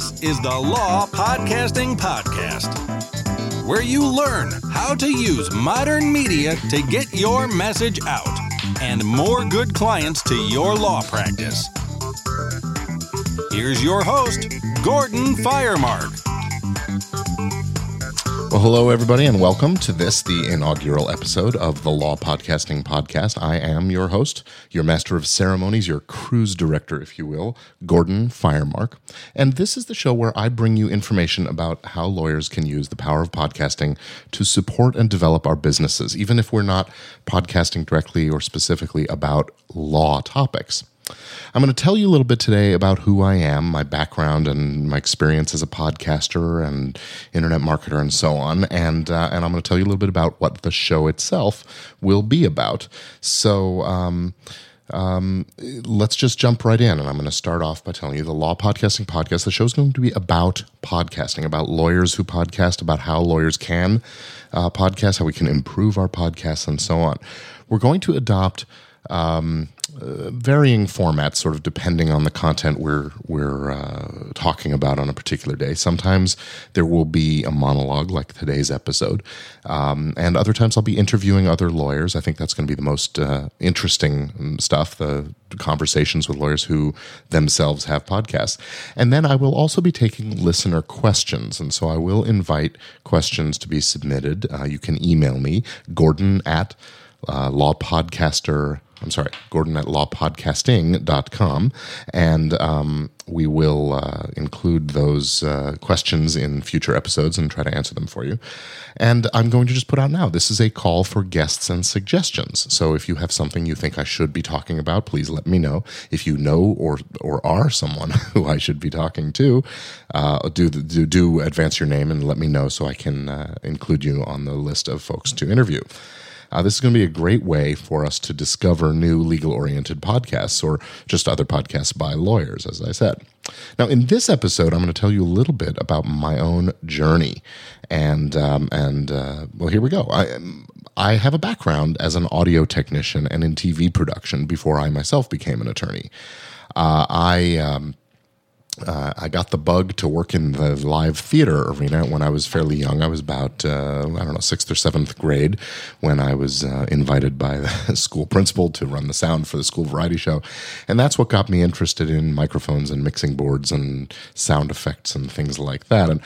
This is the Law Podcasting Podcast, where you learn how to use modern media to get your message out and more good clients to your law practice. Here's your host, Gordon Firemark. Well, hello, everybody, and welcome to this, the inaugural episode of the Law Podcasting Podcast. I am your host, your master of ceremonies, your cruise director, if you will, Gordon Firemark. And this is the show where I bring you information about how lawyers can use the power of podcasting to support and develop our businesses, even if we're not podcasting directly or specifically about law topics. I'm going to tell you a little bit today about who I am, my background, and my experience as a podcaster and internet marketer, and so on. And uh, and I'm going to tell you a little bit about what the show itself will be about. So. Um, um, let's just jump right in. And I'm going to start off by telling you the Law Podcasting Podcast. The show is going to be about podcasting, about lawyers who podcast, about how lawyers can uh, podcast, how we can improve our podcasts, and so on. We're going to adopt um, uh, varying formats, sort of depending on the content we're we're uh, talking about on a particular day. Sometimes there will be a monologue, like today's episode, um, and other times I'll be interviewing other lawyers. I think that's going to be the most uh, interesting stuff. The conversations with lawyers who themselves have podcasts, and then I will also be taking listener questions, and so I will invite questions to be submitted. Uh, you can email me, Gordon at uh, lawpodcaster I'm sorry, Gordon at lawpodcasting.com. And um, we will uh, include those uh, questions in future episodes and try to answer them for you. And I'm going to just put out now this is a call for guests and suggestions. So if you have something you think I should be talking about, please let me know. If you know or, or are someone who I should be talking to, uh, do, do, do advance your name and let me know so I can uh, include you on the list of folks to interview. Uh, this is going to be a great way for us to discover new legal oriented podcasts or just other podcasts by lawyers, as I said. Now, in this episode, I'm going to tell you a little bit about my own journey. And, um, and uh, well, here we go. I, I have a background as an audio technician and in TV production before I myself became an attorney. Uh, I um, uh, I got the bug to work in the live theater arena when I was fairly young. I was about, uh, I don't know, sixth or seventh grade when I was uh, invited by the school principal to run the sound for the school variety show. And that's what got me interested in microphones and mixing boards and sound effects and things like that. And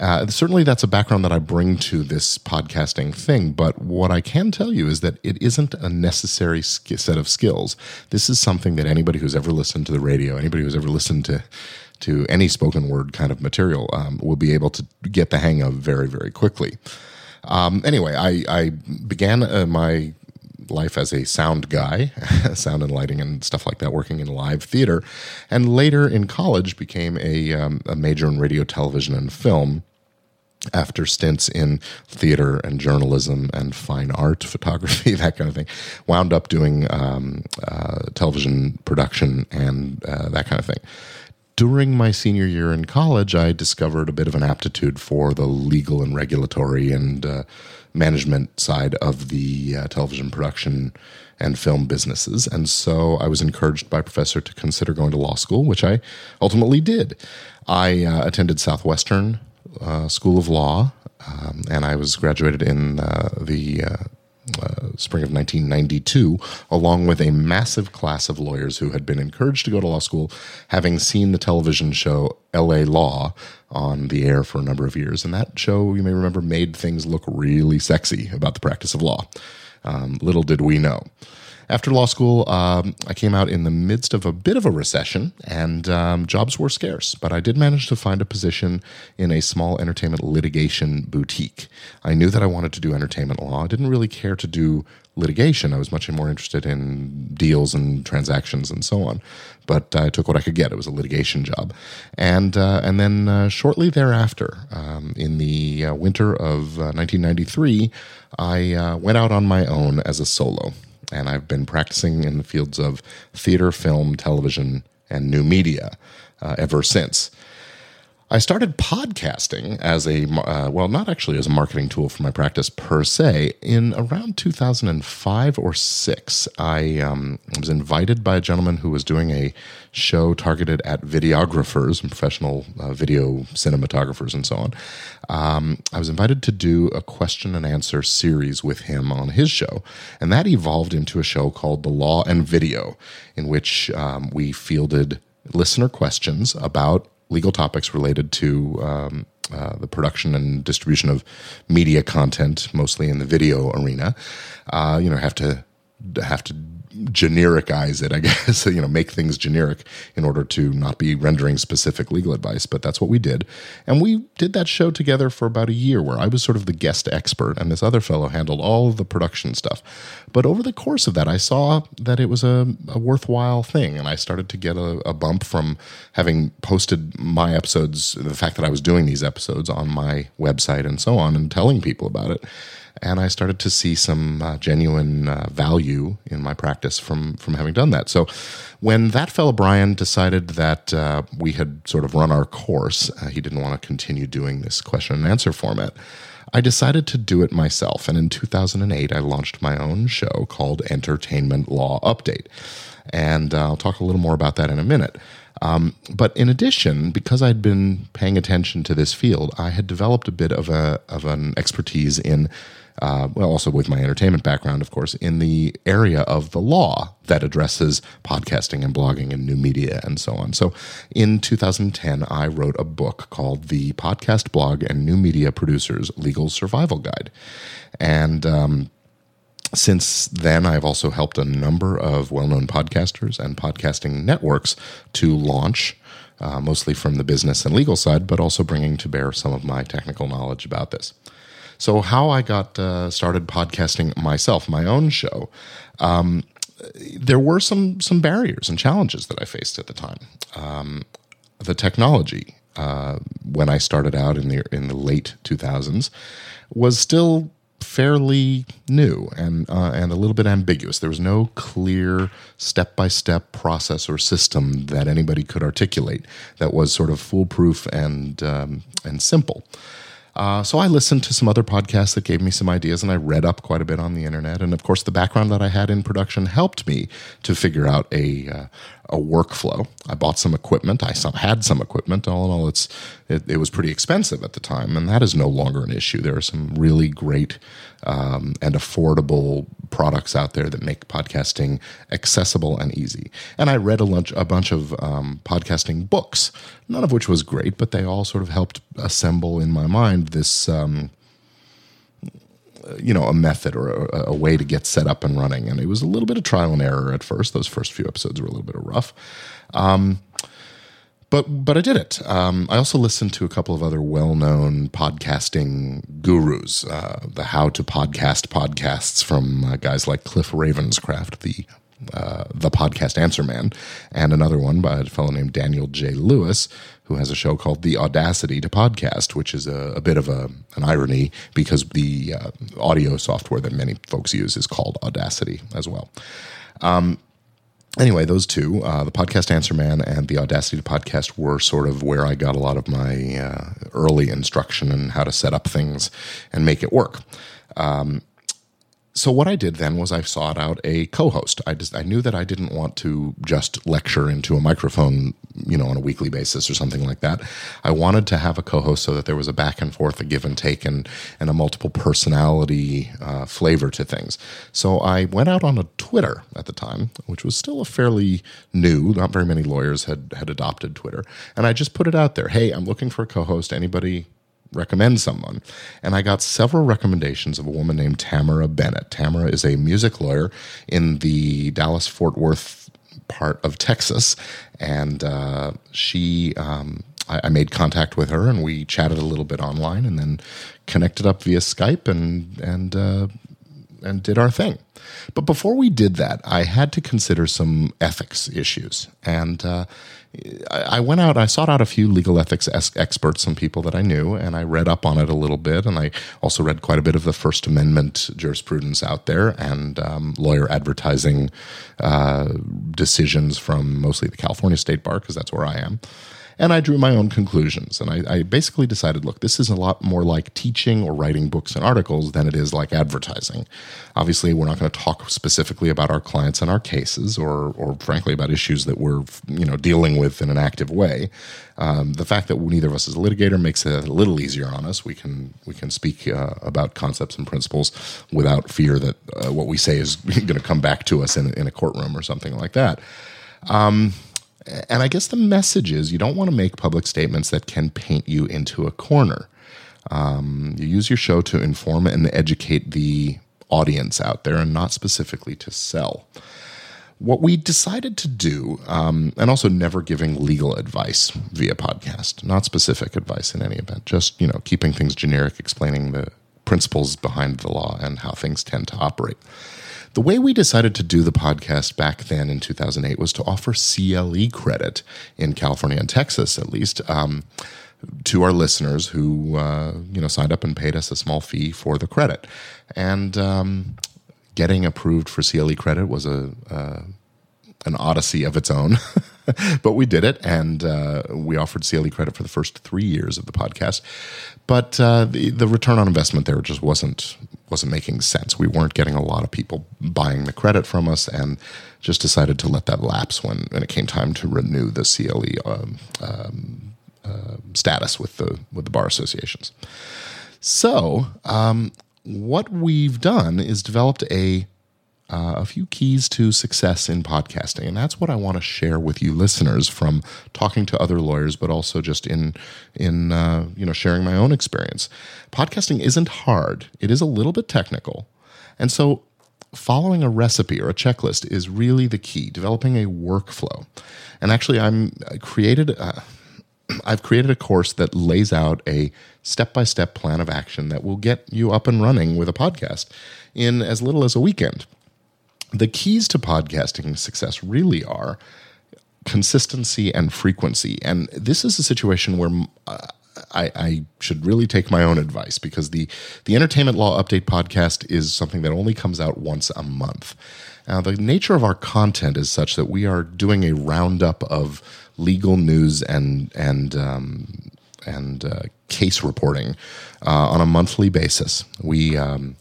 uh, certainly that's a background that I bring to this podcasting thing. But what I can tell you is that it isn't a necessary set of skills. This is something that anybody who's ever listened to the radio, anybody who's ever listened to to any spoken word kind of material um, will be able to get the hang of very, very quickly. Um, anyway, I, I began uh, my life as a sound guy, sound and lighting and stuff like that, working in live theater, and later in college became a, um, a major in radio, television, and film after stints in theater and journalism and fine art, photography, that kind of thing, wound up doing um, uh, television production and uh, that kind of thing during my senior year in college, I discovered a bit of an aptitude for the legal and regulatory and uh, management side of the uh, television production and film businesses. And so I was encouraged by a professor to consider going to law school, which I ultimately did. I uh, attended Southwestern uh, School of Law, um, and I was graduated in uh, the uh, spring of 1992, along with a massive class of lawyers who had been encouraged to go to law school, having seen the television show LA Law on the air for a number of years. And that show, you may remember, made things look really sexy about the practice of law. Um, little did we know. After law school, um, I came out in the midst of a bit of a recession, and um, jobs were scarce. But I did manage to find a position in a small entertainment litigation boutique. I knew that I wanted to do entertainment law. I didn't really care to do litigation. I was much more interested in deals and transactions and so on. But I took what I could get. It was a litigation job, and uh, and then uh, shortly thereafter, um, in the uh, winter of 1993, uh, I uh, went out on my own as a solo and I've been practicing in the fields of theater, film, television, and new media uh, ever since. I started podcasting as a, uh, well, not actually as a marketing tool for my practice per se. In around 2005 or six, I um, was invited by a gentleman who was doing a show targeted at videographers and professional uh, video cinematographers and so on. Um, I was invited to do a question and answer series with him on his show. And that evolved into a show called The Law and Video, in which um, we fielded listener questions about legal topics related to um, uh, the production and distribution of media content, mostly in the video arena. Uh, you know, have to have to genericize it, I guess, you know, make things generic in order to not be rendering specific legal advice. But that's what we did. And we did that show together for about a year where I was sort of the guest expert and this other fellow handled all the production stuff. But over the course of that, I saw that it was a, a worthwhile thing. And I started to get a, a bump from having posted my episodes, the fact that I was doing these episodes on my website and so on, and telling people about it and I started to see some uh, genuine uh, value in my practice from from having done that. So, when that fellow Brian decided that uh, we had sort of run our course, uh, he didn't want to continue doing this question and answer format. I decided to do it myself, and in 2008, I launched my own show called Entertainment Law Update, and uh, I'll talk a little more about that in a minute. Um, but in addition, because I'd been paying attention to this field, I had developed a bit of a of an expertise in uh, well, also with my entertainment background, of course, in the area of the law that addresses podcasting and blogging and new media and so on. So in 2010, I wrote a book called The Podcast Blog and New Media Producers Legal Survival Guide. And, um, since then, I've also helped a number of well known podcasters and podcasting networks to launch, uh, mostly from the business and legal side, but also bringing to bear some of my technical knowledge about this. So, how I got uh, started podcasting myself, my own show, um, there were some some barriers and challenges that I faced at the time. Um, the technology uh, when I started out in the in the late 2000s was still fairly new and uh, and a little bit ambiguous. There was no clear step by step process or system that anybody could articulate that was sort of foolproof and um, and simple. Uh, so I listened to some other podcasts that gave me some ideas, and I read up quite a bit on the internet. And of course, the background that I had in production helped me to figure out a uh, a workflow. I bought some equipment. I had some equipment. All in all, it's it, it, was pretty expensive at the time, and that is no longer an issue. There are some really great um, and affordable products out there that make podcasting accessible and easy. And I read a, lunch, a bunch of um, podcasting books, none of which was great, but they all sort of helped assemble in my mind this. Um, you know a method or a, a, way to get set up and running and it was a little bit of trial and error at first those first few episodes were a little bit of rough um, but but I did it. Um, I also listened to a couple of other well-known podcasting gurus, uh, the How to Podcast podcasts from uh, guys like Cliff Ravenscraft, the uh, the podcast Answer Man, and another one by a fellow named Daniel J. Lewis, who has a show called The Audacity to Podcast, which is a, a bit of a, an irony because the uh, audio software that many folks use is called Audacity as well. Um, anyway, those two, uh, the podcast Answer Man and the Audacity Podcast, were sort of where I got a lot of my uh, early instruction in how to set up things and make it work. Um, so what I did then was I sought out a co-host. I just I knew that I didn't want to just lecture into a microphone, you know, on a weekly basis or something like that. I wanted to have a co-host so that there was a back and forth, a give and take, and and a multiple personality uh, flavor to things. So I went out on a Twitter at the time, which was still a fairly new. Not very many lawyers had had adopted Twitter, and I just put it out there. Hey, I'm looking for a co-host. Anybody recommend someone. And I got several recommendations of a woman named Tamera Bennett. Tamera is a music lawyer in the Dallas Fort Worth part of Texas. And uh, she, um, I, I, made contact with her and we chatted a little bit online and then connected up via Skype and, and, uh, and did our thing. But before we did that, I had to consider some ethics issues. And, uh, I went out, I sought out a few legal ethics experts, some people that I knew, and I read up on it a little bit. And I also read quite a bit of the First Amendment jurisprudence out there and um, lawyer advertising uh, decisions from mostly the California State Bar, because that's where I am. And I drew my own conclusions. And I, I, basically decided look, this is a lot more like teaching or writing books and articles than it is like advertising. Obviously, we're not going to talk specifically about our clients and our cases, or, or frankly, about issues that we're you know dealing with in an active way. Um, the fact that neither of us is a litigator makes it a little easier on us. We can we can speak uh, about concepts and principles without fear that uh, what we say is going to come back to us in, in a courtroom or something like that. Um, and I guess the message is you don't want to make public statements that can paint you into a corner. Um, you use your show to inform and educate the audience out there and not specifically to sell. What we decided to do, um, and also never giving legal advice via podcast, not specific advice in any event, just you know keeping things generic, explaining the principles behind the law and how things tend to operate. The way we decided to do the podcast back then in 2008 was to offer CLE credit in California and Texas, at least. Um, to our listeners who uh, you know signed up and paid us a small fee for the credit, and um, getting approved for CLE credit was a uh, an odyssey of its own. but we did it, and uh, we offered CLE credit for the first three years of the podcast. But uh, the the return on investment there just wasn't wasn't making sense. We weren't getting a lot of people buying the credit from us, and just decided to let that lapse when, when it came time to renew the CLE um, um, uh, status with the with the bar associations. So, um, what we've done is developed a uh, a few keys to success in podcasting. And that's what I want to share with you listeners from talking to other lawyers, but also just in, in uh, you know, sharing my own experience. Podcasting isn't hard, it is a little bit technical. And so following a recipe or a checklist is really the key, developing a workflow. And actually, I'm I created. Uh, I've created a course that lays out a step by step plan of action that will get you up and running with a podcast in as little as a weekend the keys to podcasting success really are consistency and frequency. And this is a situation where uh, I, I, should really take my own advice because the the Entertainment Law Update podcast is something that only comes out once a month. Now, the nature of our content is such that we are doing a roundup of legal news and and um, and uh, case reporting uh, on a monthly basis. We um,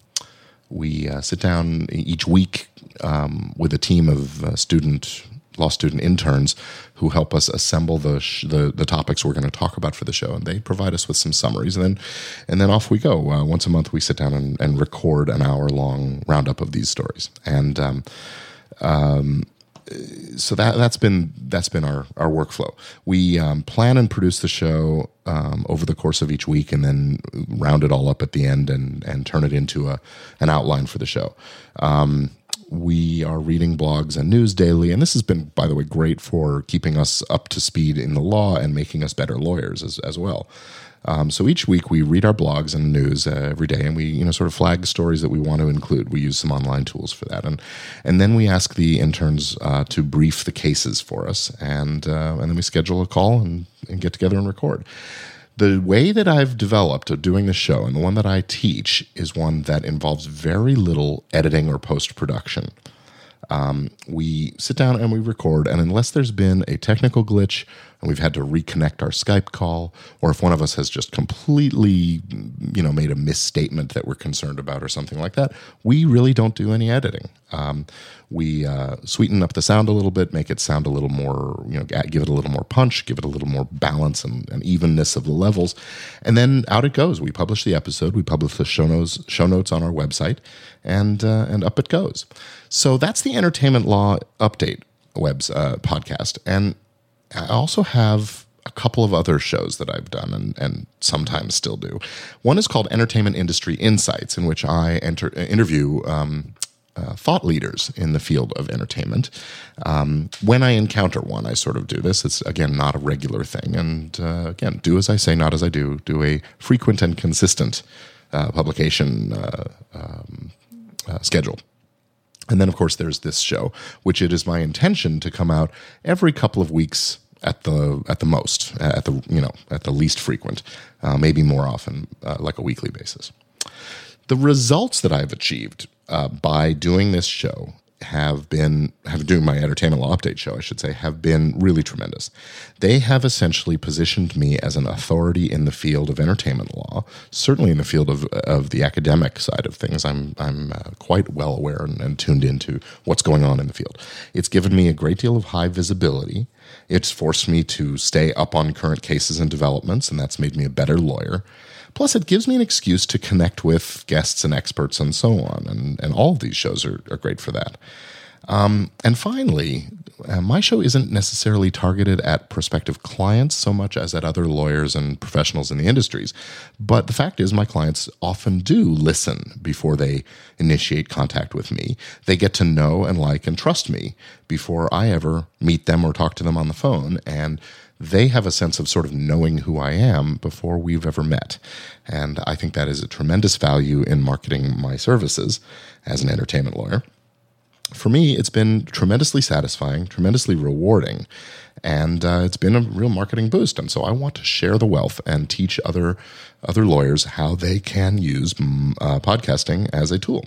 we uh, sit down each week um, with a team of uh, student law student interns who help us assemble the, sh- the, the topics we're going to talk about for the show, and they provide us with some summaries, and then and then off we go. Uh, once a month, we sit down and, and record an hour long roundup of these stories, and um, um, so that that's been that's been our our workflow. We um, plan and produce the show um, over the course of each week, and then round it all up at the end and and turn it into a an outline for the show. Um, we are reading blogs and news daily, and this has been, by the way, great for keeping us up to speed in the law and making us better lawyers as as well. Um, so each week we read our blogs and news uh, every day, and we you know sort of flag stories that we want to include. We use some online tools for that, and and then we ask the interns uh, to brief the cases for us, and uh, and then we schedule a call and, and get together and record. The way that I've developed of doing the show and the one that I teach is one that involves very little editing or post production. Um, we sit down and we record, and unless there's been a technical glitch and we've had to reconnect our Skype call, or if one of us has just completely, you know, made a misstatement that we're concerned about or something like that, we really don't do any editing. Um, we uh, sweeten up the sound a little bit, make it sound a little more, you know, give it a little more punch, give it a little more balance and, and evenness of the levels, and then out it goes. We publish the episode, we publish the show notes, show notes on our website, and uh, and up it goes. So that's the entertainment law update webs uh, podcast, and I also have a couple of other shows that I've done and, and sometimes still do. One is called Entertainment Industry Insights, in which I enter, interview um, uh, thought leaders in the field of entertainment. Um, when I encounter one, I sort of do this. It's again not a regular thing, and uh, again, do as I say, not as I do. Do a frequent and consistent uh, publication uh, um, uh, schedule. And then, of course, there's this show, which it is my intention to come out every couple of weeks at the at the most, at the you know at the least frequent, uh, maybe more often, uh, like a weekly basis. The results that I've achieved uh, by doing this show have been have doing my entertainment law update show, I should say, have been really tremendous. They have essentially positioned me as an authority in the field of entertainment law, certainly in the field of of the academic side of things. I'm I'm uh, quite well aware and, and tuned into what's going on in the field. It's given me a great deal of high visibility. It's forced me to stay up on current cases and developments, and that's made me a better lawyer. Plus, it gives me an excuse to connect with guests and experts and so on. And, and all of these shows are, are great for that. Um, and finally, uh, my show isn't necessarily targeted at prospective clients so much as at other lawyers and professionals in the industries. But the fact is, my clients often do listen before they initiate contact with me. They get to know and like and trust me before I ever meet them or talk to them on the phone. And they have a sense of sort of knowing who I am before we've ever met. And I think that is a tremendous value in marketing my services as an entertainment lawyer. For me, it's been tremendously satisfying, tremendously rewarding, and uh, it's been a real marketing boost. And so I want to share the wealth and teach other other lawyers how they can use mm, uh, podcasting as a tool.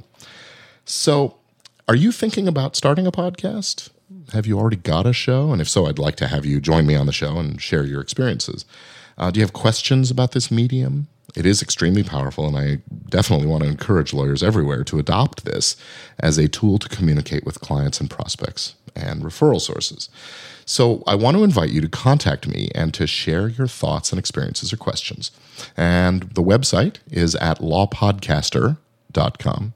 So, are you thinking about starting a podcast? Have you already got a show? And if so, I'd like to have you join me on the show and share your experiences. Uh, do you have questions about this medium? It is extremely powerful, and I definitely want to encourage lawyers everywhere to adopt this as a tool to communicate with clients and prospects and referral sources. So, I want to invite you to contact me and to share your thoughts and experiences or questions. And the website is at lawpodcaster.com.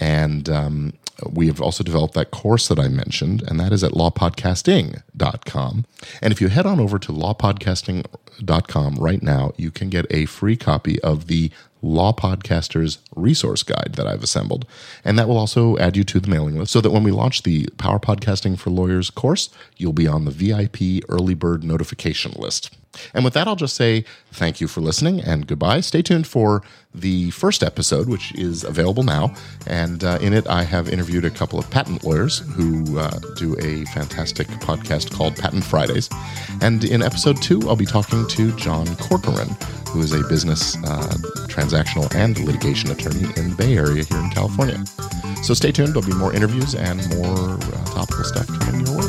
And um, we have also developed that course that I mentioned, and that is at lawpodcasting.com. And if you head on over to lawpodcasting.com right now, you can get a free copy of the Law Podcasters resource guide that I've assembled. And that will also add you to the mailing list so that when we launch the Power Podcasting for Lawyers course, you'll be on the VIP early bird notification list. And with that, I'll just say thank you for listening and goodbye. Stay tuned for the first episode, which is available now. And uh, in it, I have interviewed a couple of patent lawyers who uh, do a fantastic podcast called Patent Fridays. And in episode two, I'll be talking to John Corcoran, who is a business uh, transactional and litigation attorney in the Bay Area here in California. So stay tuned. There'll be more interviews and more uh, topical stuff coming your way.